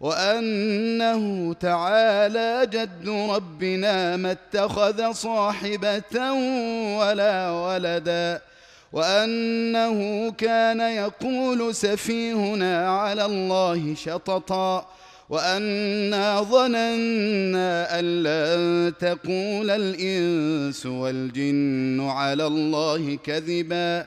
وأنه تعالى جد ربنا ما اتخذ صاحبة ولا ولدا وأنه كان يقول سفيهنا على الله شططا وأنا ظننا أن لن تقول الإنس والجن على الله كذبا.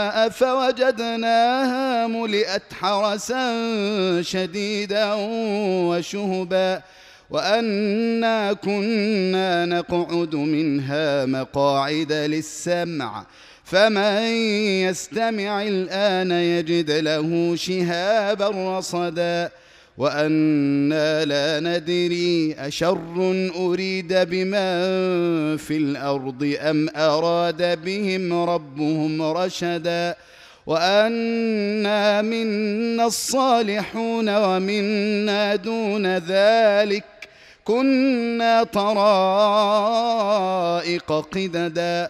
فوجدناها ملئت حرسا شديدا وشهبا وأنا كنا نقعد منها مقاعد للسمع فمن يستمع الآن يجد له شهابا رصدا وأنا لا ندري أشر أريد بمن في الأرض أم أراد بهم ربهم رشدا وأنا منا الصالحون ومنا دون ذلك كنا طرائق قددا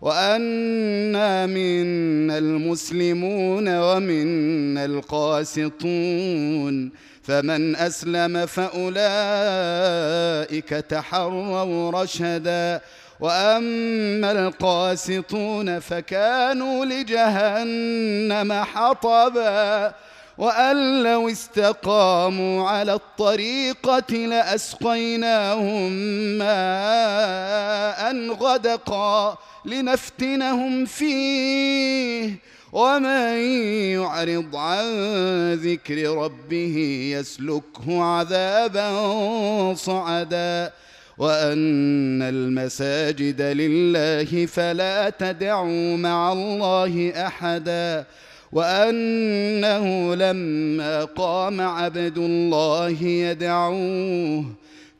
وأنا منا المسلمون ومنا القاسطون. فمن أسلم فأولئك تحروا رشدا. وأما القاسطون فكانوا لجهنم حطبا. وأن لو استقاموا على الطريقة لأسقيناهم ماء. غدقا لنفتنهم فيه ومن يعرض عن ذكر ربه يسلكه عذابا صعدا وأن المساجد لله فلا تدعوا مع الله أحدا وأنه لما قام عبد الله يدعوه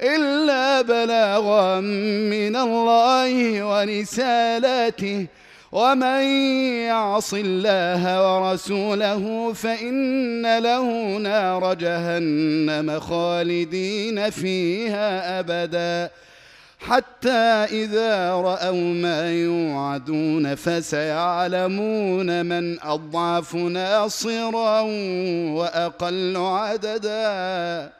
إلا بلاغا من الله ورسالاته. ومن يعص الله ورسوله فإن له نار جهنم خالدين فيها أبدا. حتى إذا رأوا ما يوعدون فسيعلمون من أضعف ناصرا وأقل عددا.